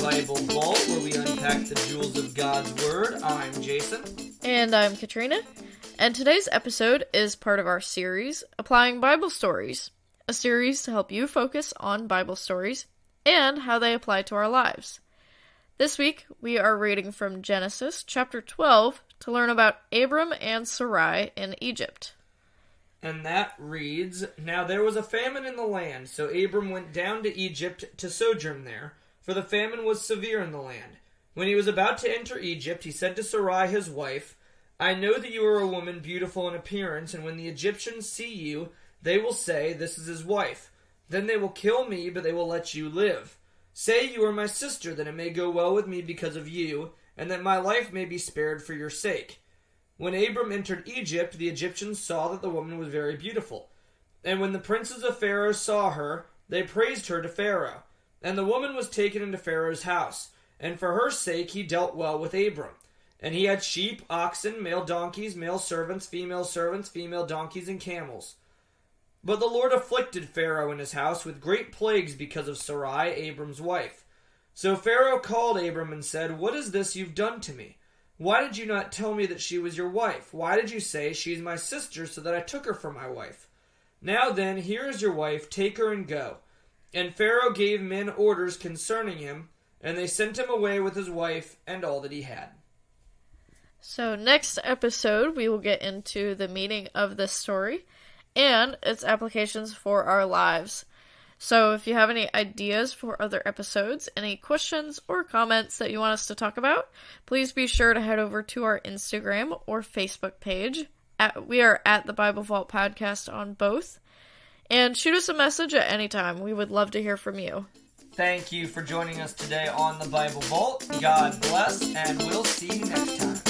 Welcome to the Bible Vault, where we unpack the jewels of God's Word. I'm Jason. And I'm Katrina. And today's episode is part of our series, Applying Bible Stories, a series to help you focus on Bible stories and how they apply to our lives. This week, we are reading from Genesis chapter 12 to learn about Abram and Sarai in Egypt. And that reads Now there was a famine in the land, so Abram went down to Egypt to sojourn there, for the famine was severe in the land. When he was about to enter Egypt, he said to Sarai his wife, I know that you are a woman beautiful in appearance, and when the Egyptians see you, they will say, This is his wife. Then they will kill me, but they will let you live. Say you are my sister, that it may go well with me because of you, and that my life may be spared for your sake. When Abram entered Egypt, the Egyptians saw that the woman was very beautiful. And when the princes of Pharaoh saw her, they praised her to Pharaoh. And the woman was taken into Pharaoh's house, and for her sake he dealt well with Abram. And he had sheep, oxen, male donkeys, male servants, female servants, female donkeys, and camels. But the Lord afflicted Pharaoh and his house with great plagues because of Sarai, Abram's wife. So Pharaoh called Abram and said, What is this you've done to me? Why did you not tell me that she was your wife? Why did you say, She is my sister, so that I took her for my wife? Now then, here is your wife, take her and go. And Pharaoh gave men orders concerning him, and they sent him away with his wife and all that he had. So, next episode, we will get into the meaning of this story and its applications for our lives. So, if you have any ideas for other episodes, any questions or comments that you want us to talk about, please be sure to head over to our Instagram or Facebook page. At, we are at the Bible Vault Podcast on both. And shoot us a message at any time. We would love to hear from you. Thank you for joining us today on the Bible Vault. God bless, and we'll see you next time.